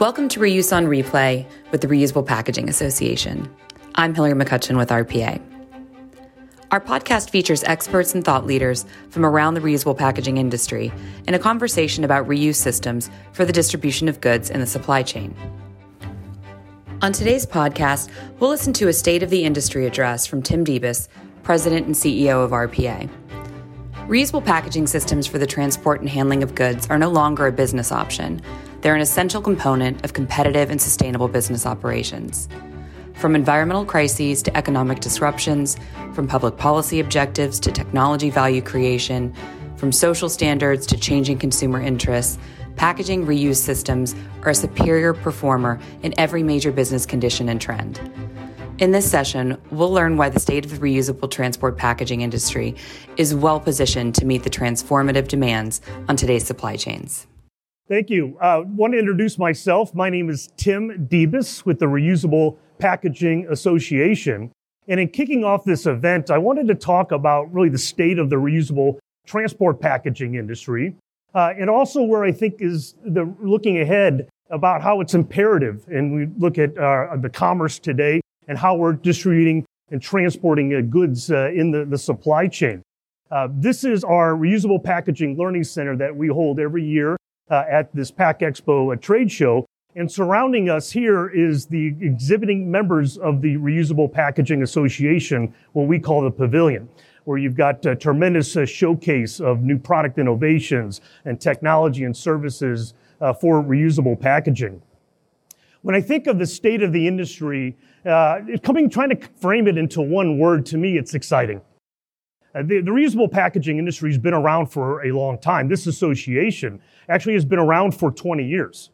Welcome to Reuse on Replay with the Reusable Packaging Association. I'm Hillary McCutcheon with RPA. Our podcast features experts and thought leaders from around the reusable packaging industry in a conversation about reuse systems for the distribution of goods in the supply chain. On today's podcast, we'll listen to a State of the Industry address from Tim Debus, President and CEO of RPA. Reusable packaging systems for the transport and handling of goods are no longer a business option. They're an essential component of competitive and sustainable business operations. From environmental crises to economic disruptions, from public policy objectives to technology value creation, from social standards to changing consumer interests, packaging reuse systems are a superior performer in every major business condition and trend. In this session, we'll learn why the state of the reusable transport packaging industry is well positioned to meet the transformative demands on today's supply chains. Thank you. Uh, want to introduce myself. My name is Tim Debus with the Reusable Packaging Association. And in kicking off this event, I wanted to talk about really the state of the reusable transport packaging industry, uh, and also where I think is the looking ahead about how it's imperative. And we look at uh, the commerce today and how we're distributing and transporting uh, goods uh, in the, the supply chain. This is our reusable packaging learning center that we hold every year uh, at this Pack Expo uh, trade show. And surrounding us here is the exhibiting members of the Reusable Packaging Association, what we call the pavilion, where you've got a tremendous uh, showcase of new product innovations and technology and services for reusable packaging. When I think of the state of the industry, uh, coming trying to frame it into one word, to me, it's exciting. Uh, the, the, reusable packaging industry has been around for a long time. This association actually has been around for 20 years.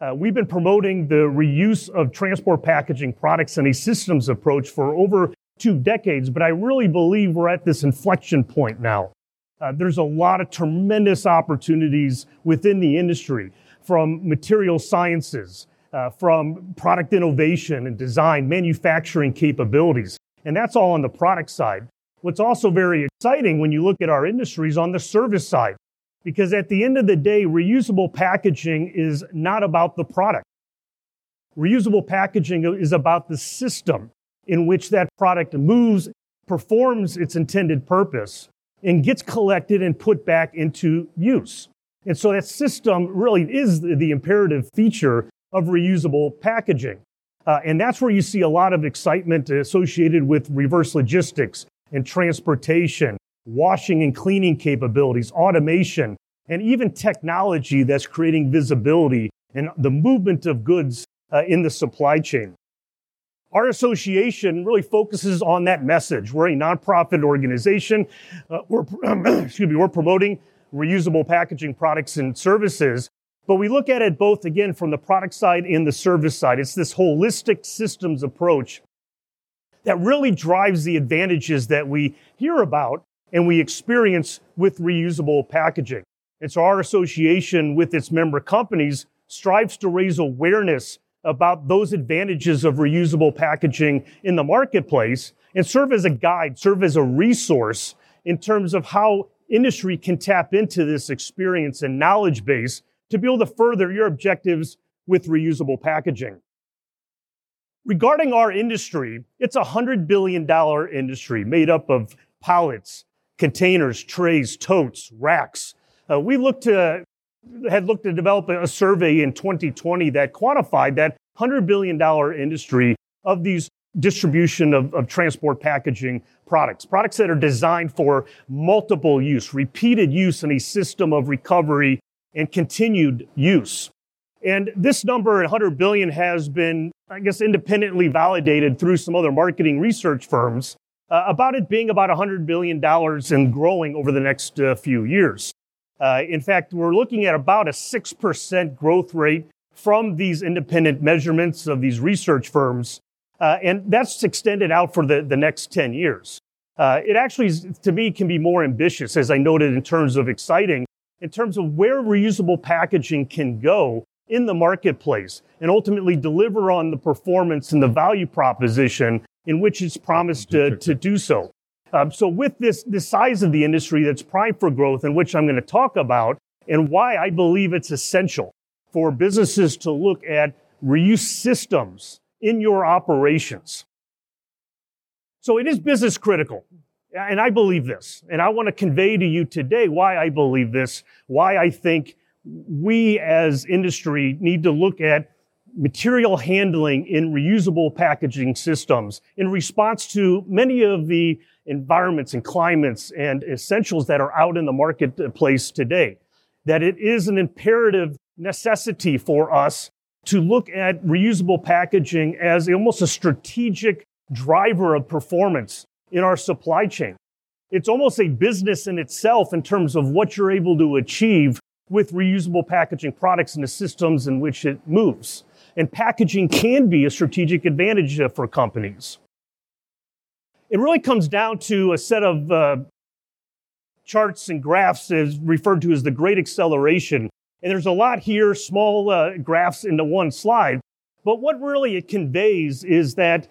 Uh, we've been promoting the reuse of transport packaging products and a systems approach for over two decades, but I really believe we're at this inflection point now. Uh, there's a lot of tremendous opportunities within the industry from material sciences, uh, from product innovation and design, manufacturing capabilities. And that's all on the product side. What's also very exciting when you look at our industries on the service side, because at the end of the day, reusable packaging is not about the product. Reusable packaging is about the system in which that product moves, performs its intended purpose, and gets collected and put back into use. And so that system really is the imperative feature of reusable packaging. Uh, and that's where you see a lot of excitement associated with reverse logistics and transportation, washing and cleaning capabilities, automation, and even technology that's creating visibility and the movement of goods uh, in the supply chain. Our association really focuses on that message. We're a nonprofit organization. Uh, we're, excuse me, we're promoting reusable packaging products and services but we look at it both again from the product side and the service side. It's this holistic systems approach that really drives the advantages that we hear about and we experience with reusable packaging. And so our association with its member companies strives to raise awareness about those advantages of reusable packaging in the marketplace and serve as a guide, serve as a resource in terms of how industry can tap into this experience and knowledge base to be able to further your objectives with reusable packaging. Regarding our industry, it's a $100 billion industry made up of pallets, containers, trays, totes, racks. Uh, we looked to, had looked to develop a survey in 2020 that quantified that $100 billion industry of these distribution of, of transport packaging products, products that are designed for multiple use, repeated use in a system of recovery and continued use. And this number, 100 billion, has been, I guess, independently validated through some other marketing research firms uh, about it being about 100 billion dollars and growing over the next uh, few years. Uh, in fact, we're looking at about a 6% growth rate from these independent measurements of these research firms. Uh, and that's extended out for the, the next 10 years. Uh, it actually, to me, can be more ambitious, as I noted, in terms of exciting in terms of where reusable packaging can go in the marketplace and ultimately deliver on the performance and the value proposition in which it's promised to, to do so. Um, so with this, the size of the industry that's primed for growth and which I'm going to talk about and why I believe it's essential for businesses to look at reuse systems in your operations. So it is business critical. And I believe this. And I want to convey to you today why I believe this, why I think we as industry need to look at material handling in reusable packaging systems in response to many of the environments and climates and essentials that are out in the marketplace today. That it is an imperative necessity for us to look at reusable packaging as almost a strategic driver of performance in our supply chain. It's almost a business in itself in terms of what you're able to achieve with reusable packaging products and the systems in which it moves. And packaging can be a strategic advantage uh, for companies. It really comes down to a set of uh, charts and graphs as referred to as the great acceleration. And there's a lot here, small uh, graphs into one slide. But what really it conveys is that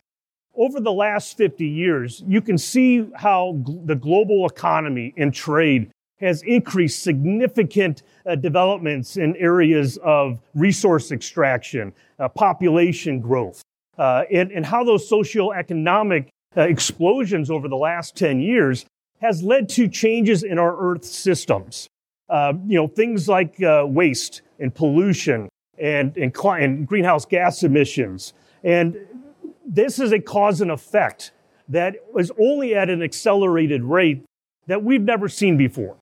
over the last 50 years, you can see how gl- the global economy and trade has increased significant uh, developments in areas of resource extraction, uh, population growth, uh, and, and how those socioeconomic uh, explosions over the last 10 years has led to changes in our Earth systems. Uh, you know, things like uh, waste and pollution and, and, and greenhouse gas emissions. And this is a cause and effect that is only at an accelerated rate that we've never seen before.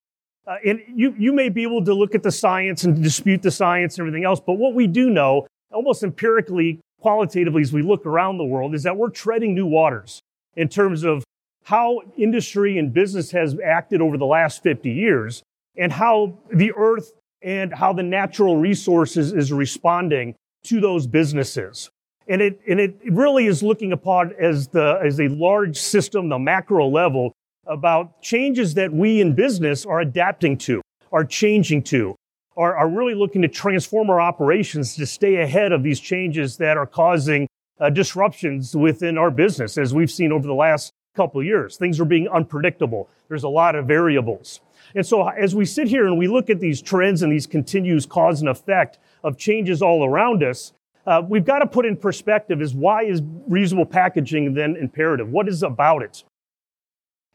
Uh, and you, you may be able to look at the science and dispute the science and everything else, but what we do know, almost empirically, qualitatively, as we look around the world, is that we're treading new waters in terms of how industry and business has acted over the last 50 years and how the earth and how the natural resources is responding to those businesses. And it, and it really is looking upon as the, as a large system, the macro level about changes that we in business are adapting to, are changing to, are, are really looking to transform our operations to stay ahead of these changes that are causing uh, disruptions within our business, as we've seen over the last couple of years. Things are being unpredictable. There's a lot of variables. And so as we sit here and we look at these trends and these continuous cause and effect of changes all around us, uh, we've got to put in perspective is why is reusable packaging then imperative? What is about it?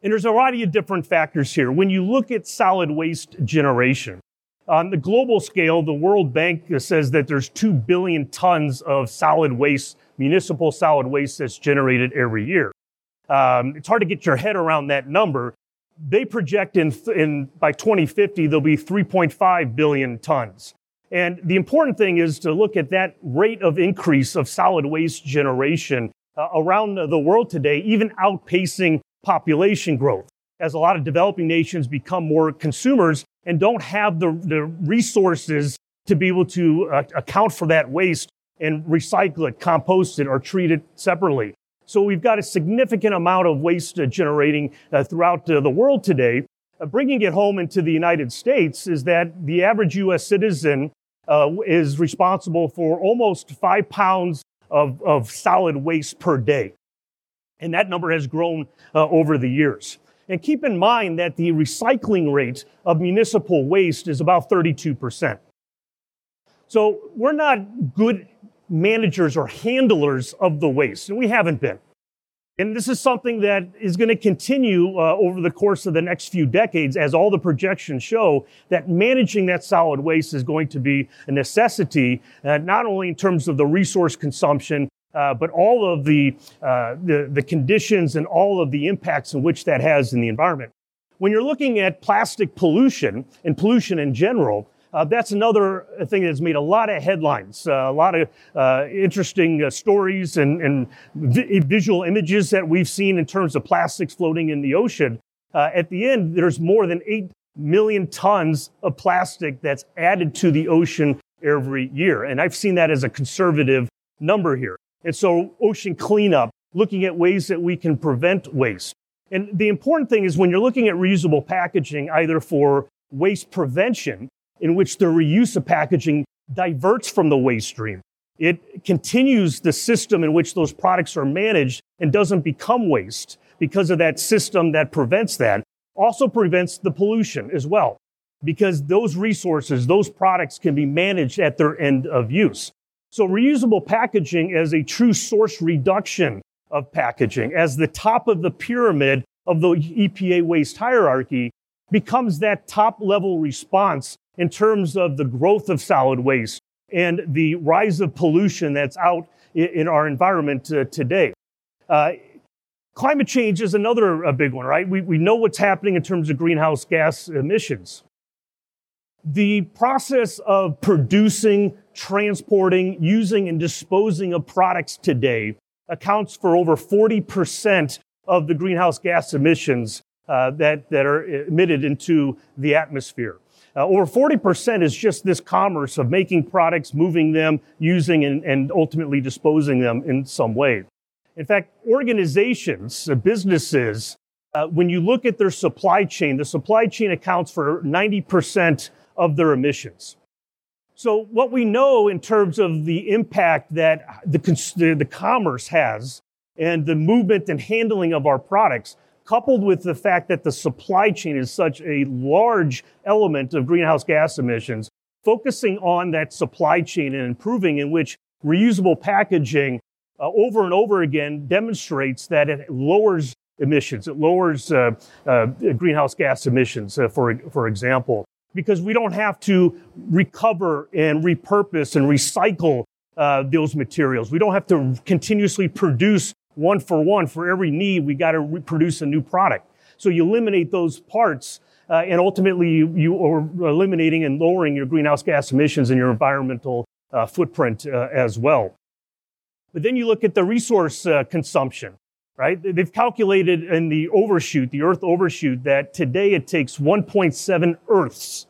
And there's a variety of different factors here. When you look at solid waste generation, on the global scale, the World Bank says that there's 2 billion tons of solid waste, municipal solid waste that's generated every year. Um, it's hard to get your head around that number. They project in, in by 2050 there'll be 3.5 billion tons. And the important thing is to look at that rate of increase of solid waste generation uh, around the world today, even outpacing population growth. As a lot of developing nations become more consumers and don't have the, the resources to be able to uh, account for that waste and recycle it, compost it, or treat it separately. So we've got a significant amount of waste uh, generating uh, throughout uh, the world today. Uh, bringing it home into the United States is that the average U.S. citizen uh, is responsible for almost five pounds of, of solid waste per day. And that number has grown uh, over the years. And keep in mind that the recycling rate of municipal waste is about 32%. So we're not good managers or handlers of the waste, and we haven't been. And this is something that is going to continue uh, over the course of the next few decades as all the projections show that managing that solid waste is going to be a necessity, uh, not only in terms of the resource consumption, uh, but all of the, uh, the, the conditions and all of the impacts in which that has in the environment. When you're looking at plastic pollution and pollution in general, uh, that's another thing that's made a lot of headlines, uh, a lot of uh, interesting stories and, and vi- visual images that we've seen in terms of plastics floating in the ocean. At the end, there's more than 8 million tons of plastic that's added to the ocean every year. And I've seen that as a conservative number here. And so, ocean cleanup, looking at ways that we can prevent waste. And the important thing is when you're looking at reusable packaging, either for waste prevention in which the reuse of packaging diverts from the waste stream. It continues the system in which those products are managed and doesn't become waste because of that system that prevents that. Also prevents the pollution as well. because those resources, those products can be managed at their end of use. So reusable packaging as a true source reduction of packaging, as the top of the pyramid of the EPA waste hierarchy, becomes that top level response in terms of the growth of solid waste and the rise of pollution that's out in our environment uh, today. Uh, climate change is another big one, right? We, we know what's happening in terms of greenhouse gas emissions. The process of producing, transporting, using, and disposing of products today accounts for over 40% of the greenhouse gas emissions uh, that, that are emitted into the atmosphere. Uh, over 40% is just this commerce of making products, moving them, using, and, and ultimately disposing them in some way. In fact, organizations, uh, businesses, uh, when you look at their supply chain, the supply chain accounts for 90% of their emissions. So, what we know in terms of the impact that the, the, the commerce has and the movement and handling of our products, coupled with the fact that the supply chain is such a large element of greenhouse gas emissions, focusing on that supply chain and improving in which reusable packaging uh, over and over again demonstrates that it lowers emissions. It lowers uh, uh, greenhouse gas emissions, uh, for, for example because we don't have to recover and repurpose and recycle uh, those materials. We don't have to continuously produce one for one. For every need, we got to produce a new product. So you eliminate those parts, uh, and ultimately you, you, are eliminating and lowering your greenhouse gas emissions and your environmental uh, footprint uh, as well. But then you look at the resource uh, consumption right? They've calculated in the overshoot, the Earth overshoot, that today it takes 1.7 Earths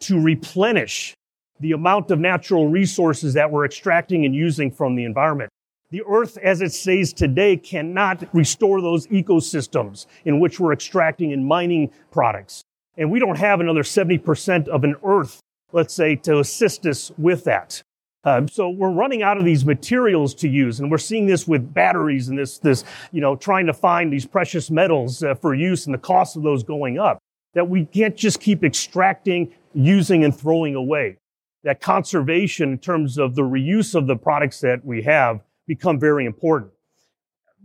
to replenish the amount of natural resources that we're extracting and using from the environment. The Earth, as it stays today, cannot restore those ecosystems in which we're extracting and mining products. And we don't have another 70% of an Earth, let's say, to assist us with that. Um, so we're running out of these materials to use, and we're seeing this with batteries and this, this, you know, trying to find these precious metals uh, for use and the cost of those going up. That we can't just keep extracting, using, and throwing away. That conservation in terms of the reuse of the products that we have become very important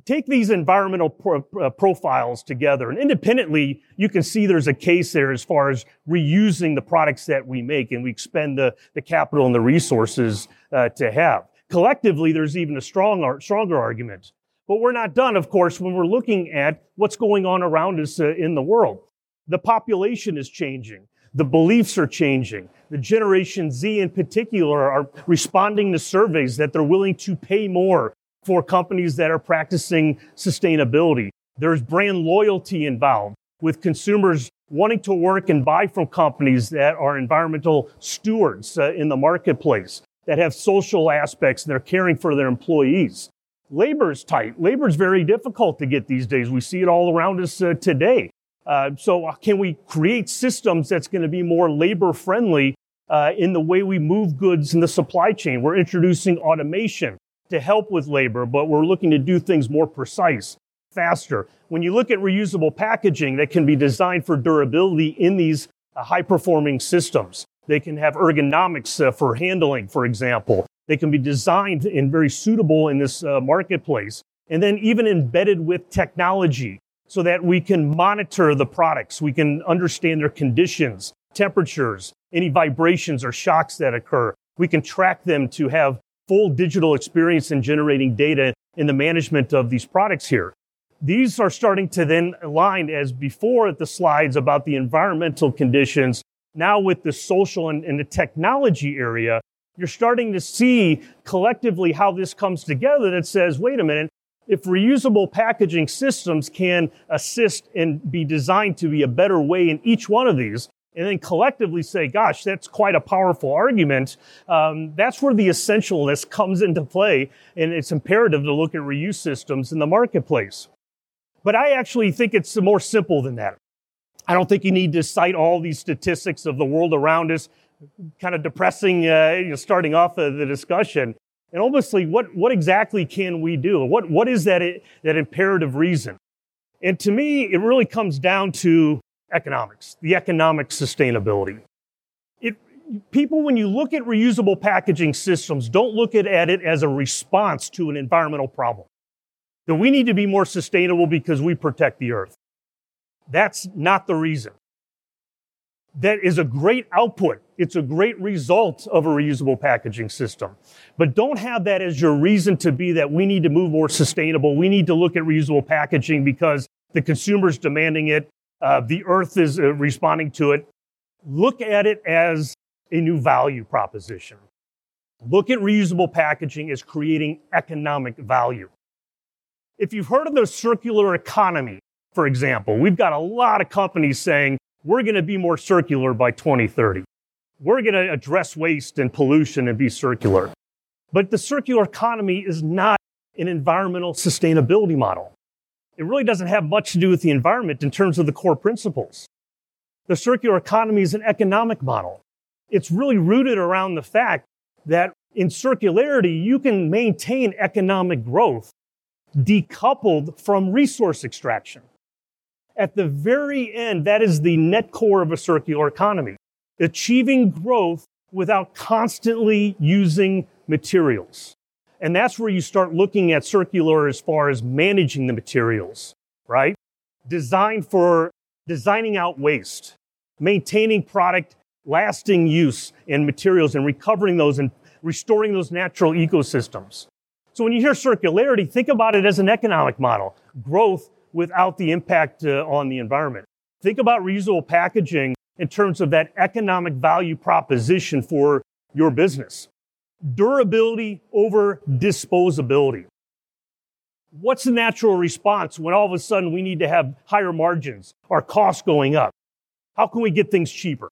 take these environmental pro- uh, profiles together and independently you can see there's a case there as far as reusing the products that we make and we expend the, the capital and the resources uh, to have. Collectively there's even a strong, stronger argument. But we're not done of course when we're looking at what's going on around us uh, in the world. The population is changing. The beliefs are changing. The Generation Z in particular are responding to surveys that they're willing to pay more for companies that are practicing sustainability. There's brand loyalty involved with consumers wanting to work and buy from companies that are environmental stewards uh, in the marketplace, that have social aspects and they're caring for their employees. Labor is tight. Labor is very difficult to get these days. We see it all around us uh, today. Uh, so, uh, can we create systems that's going to be more labor friendly uh, in the way we move goods in the supply chain? We're introducing automation to help with labor, but we're looking to do things more precise, faster. When you look at reusable packaging that can be designed for durability in these uh, high performing systems, they can have ergonomics uh, for handling, for example. They can be designed and very suitable in this uh, marketplace. And then even embedded with technology so that we can monitor the products. We can understand their conditions, temperatures, any vibrations or shocks that occur. We can track them to have full digital experience in generating data in the management of these products here. These are starting to then align as before at the slides about the environmental conditions. Now with the social and, and the technology area, you're starting to see collectively how this comes together that says, wait a minute, if reusable packaging systems can assist and be designed to be a better way in each one of these, and then collectively say, gosh, that's quite a powerful argument, um, that's where the essentialness comes into play. And it's imperative to look at reuse systems in the marketplace. But I actually think it's more simple than that. I don't think you need to cite all these statistics of the world around us, kind of depressing, uh, you know, starting off of the discussion. And obviously, what, what exactly can we do? What, what is that, that imperative reason? And to me, it really comes down to economics, the economic sustainability. It, people, when you look at reusable packaging systems, don't look at, at it as a response to an environmental problem. That we need to be more sustainable because we protect the earth. That's not the reason. That is a great output. It's a great result of a reusable packaging system. But don't have that as your reason to be that we need to move more sustainable. We need to look at reusable packaging because the consumer's demanding it. Uh, the earth is uh, responding to it. Look at it as a new value proposition. Look at reusable packaging as creating economic value. If you've heard of the circular economy, for example, we've got a lot of companies saying we're going to be more circular by 2030. We're going to address waste and pollution and be circular. But the circular economy is not an environmental sustainability model. It really doesn't have much to do with the environment in terms of the core principles. The circular economy is an economic model. It's really rooted around the fact that in circularity, you can maintain economic growth decoupled from resource extraction. At the very end, that is the net core of a circular economy. Achieving growth without constantly using materials. And that's where you start looking at circular as far as managing the materials, right? Design for designing out waste, maintaining product lasting use in materials and recovering those and restoring those natural ecosystems. So when you hear circularity, think about it as an economic model. Growth without the impact uh, on the environment. Think about reusable packaging in terms of that economic value proposition for your business. Durability over disposability. What's the natural response when all of a sudden we need to have higher margins, our costs going up? How can we get things cheaper?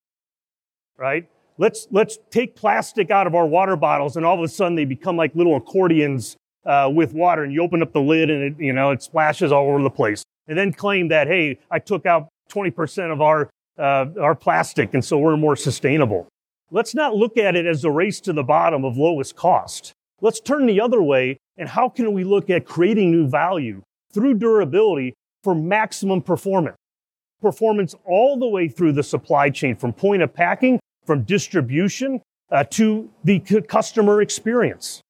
Right? Let's, let's take plastic out of our water bottles and all of a sudden they become like little accordions uh, with water and you open up the lid and it, you know, it splashes all over the place. And then claim that, hey, I took out 20% of our, uh, our plastic and so we're more sustainable. Let's not look at it as a race to the bottom of lowest cost. Let's turn the other way and how can we look at creating new value through durability for maximum performance? Performance all the way through the supply chain from point of packing, from distribution uh, to the customer experience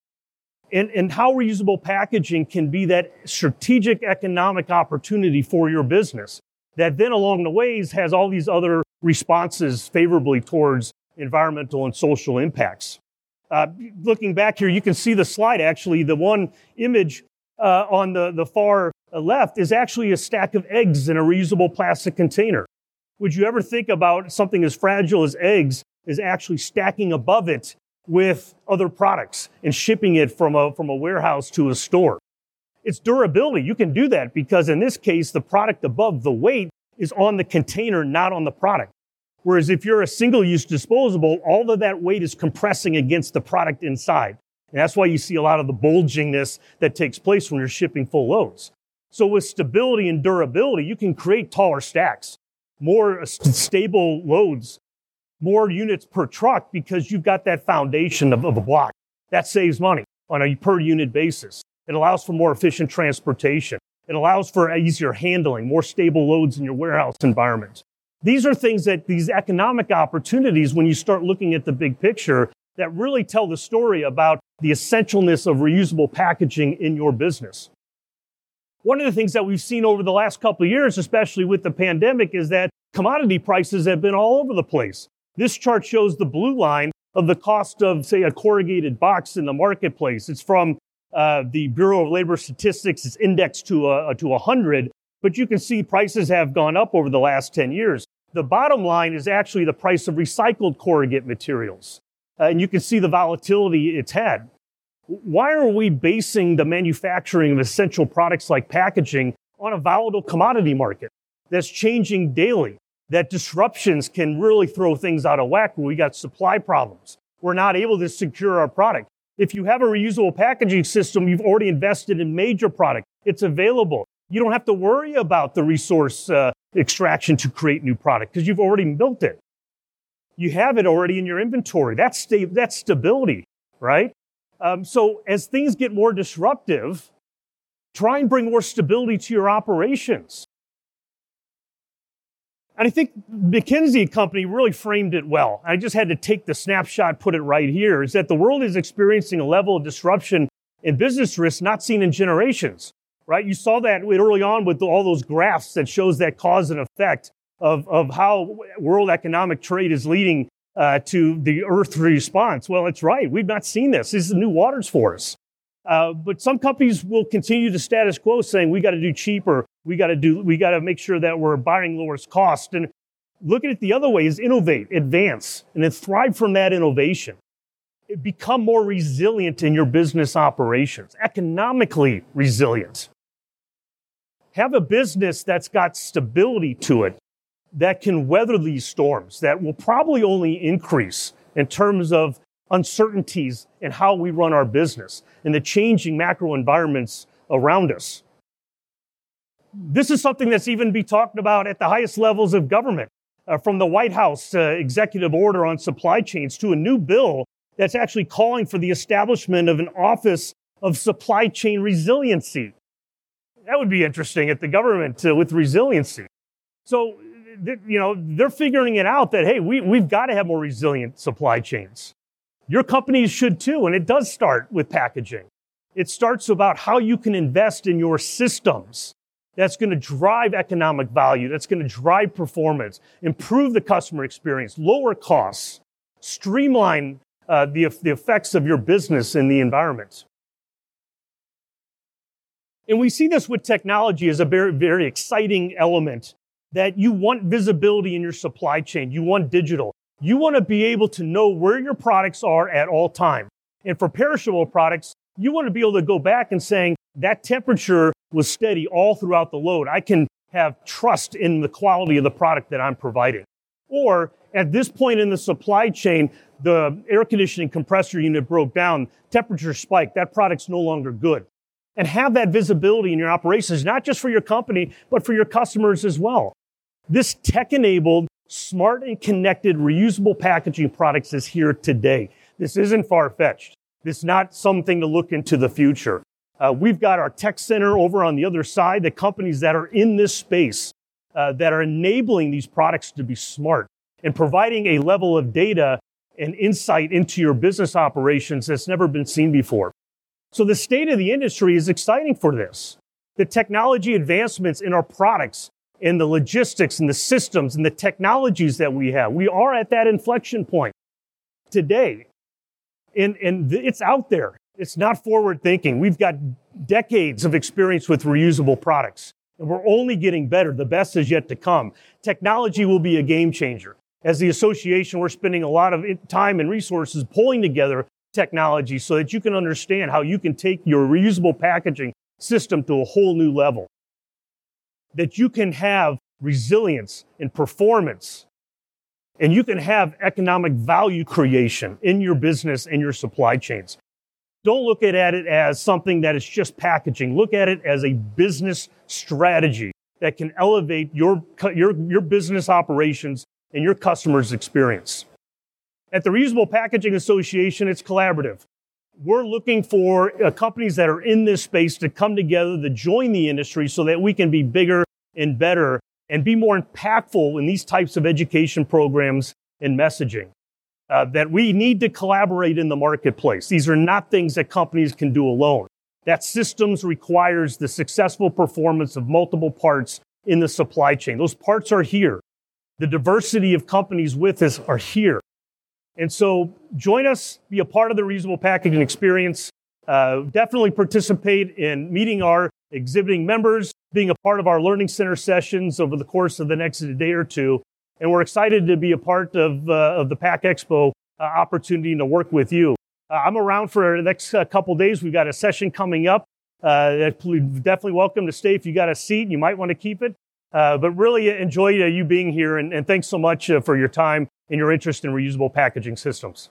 and, and how reusable packaging can be that strategic economic opportunity for your business that then along the ways has all these other responses favorably towards environmental and social impacts. Uh, looking back here, you can see the slide actually. The one image uh, on the, the far left is actually a stack of eggs in a reusable plastic container. Would you ever think about something as fragile as eggs is actually stacking above it with other products and shipping it from a, from a warehouse to a store. It's durability. You can do that because in this case, the product above the weight is on the container, not on the product. Whereas if you're a single use disposable, all of that weight is compressing against the product inside. And that's why you see a lot of the bulgingness that takes place when you're shipping full loads. So with stability and durability, you can create taller stacks, more stable loads more units per truck because you've got that foundation of, of a block. That saves money on a per unit basis. It allows for more efficient transportation. It allows for easier handling, more stable loads in your warehouse environment. These are things that these economic opportunities, when you start looking at the big picture, that really tell the story about the essentialness of reusable packaging in your business. One of the things that we've seen over the last couple of years, especially with the pandemic, is that commodity prices have been all over the place. This chart shows the blue line of the cost of, say, a corrugated box in the marketplace. It's from uh, the Bureau of Labor Statistics. It's indexed to a, to 100, but you can see prices have gone up over the last 10 years. The bottom line is actually the price of recycled corrugate materials. Uh, and you can see the volatility it's had. Why are we basing the manufacturing of essential products like packaging on a volatile commodity market that's changing daily? that disruptions can really throw things out of whack when we got supply problems. We're not able to secure our product. If you have a reusable packaging system, you've already invested in major product. It's available. You don't have to worry about the resource uh, extraction to create new product because you've already built it. You have it already in your inventory. That's, sta- that's stability, right? Um, so as things get more disruptive, try and bring more stability to your operations. And I think McKinsey Company really framed it well. I just had to take the snapshot, put it right here, is that the world is experiencing a level of disruption and business risk not seen in generations, right? You saw that early on with all those graphs that shows that cause and effect of, of how world economic trade is leading uh, to the Earth response. Well, it's right. We've not seen this. This is new waters for us. Uh, but some companies will continue the status quo, saying we got to do cheaper. We got to do. We got to make sure that we're buying lowest cost. And looking at it the other way is innovate, advance, and then thrive from that innovation. Become more resilient in your business operations, economically resilient. Have a business that's got stability to it, that can weather these storms, that will probably only increase in terms of uncertainties in how we run our business and the changing macro environments around us. This is something that's even be talked about at the highest levels of government, uh, from the White House uh, executive order on supply chains to a new bill that's actually calling for the establishment of an office of supply chain resiliency. That would be interesting at the government uh, with resiliency. So, you know, they're figuring it out that, hey, we, we've got to have more resilient supply chains. Your companies should too, and it does start with packaging. It starts about how you can invest in your systems that's going to drive economic value, that's going to drive performance, improve the customer experience, lower costs, streamline uh, the, the effects of your business in the environment. And we see this with technology as a very, very exciting element that you want visibility in your supply chain. You want digital. You want to be able to know where your products are at all time. And for perishable products, you want to be able to go back and saying that temperature was steady all throughout the load. I can have trust in the quality of the product that I'm providing. Or at this point in the supply chain, the air conditioning compressor unit broke down, temperature spiked, that product's no longer good. And have that visibility in your operations, not just for your company, but for your customers as well. This tech enabled smart and connected reusable packaging products is here today. This isn't far fetched. This is not something to look into the future. Uh, we've got our tech center over on the other side, the companies that are in this space uh, that are enabling these products to be smart and providing a level of data and insight into your business operations that's never been seen before. So the state of the industry is exciting for this. The technology advancements in our products and the logistics and the systems and the technologies that we have. We are at that inflection point today. And, and it's out there. It's not forward thinking. We've got decades of experience with reusable products, and we're only getting better. The best is yet to come. Technology will be a game changer. As the association, we're spending a lot of time and resources pulling together technology so that you can understand how you can take your reusable packaging system to a whole new level that you can have resilience and performance and you can have economic value creation in your business and your supply chains. Don't look at it as something that is just packaging. Look at it as a business strategy that can elevate your, your, your business operations and your customers' experience. At the Reusable Packaging Association, it's collaborative. We're looking for uh, companies that are in this space to come together to join the industry so that we can be bigger and better and be more impactful in these types of education programs and messaging. Uh, that we need to collaborate in the marketplace. These are not things that companies can do alone. That systems requires the successful performance of multiple parts in the supply chain. Those parts are here. The diversity of companies with us are here. And so join us, be a part of the reusable packaging experience. Uh, definitely participate in meeting our exhibiting members, being a part of our Learning Center sessions over the course of the next day or two. And we're excited to be a part of, uh, of the PACK Expo uh, opportunity to work with you. Uh, I'm around for the next uh, couple days. We've got a session coming up. Uh, definitely welcome to stay if you got a seat. And you might want to keep it. Uh, but really uh, enjoy uh, you being here and, and thanks so much for your time and your interest in reusable packaging systems.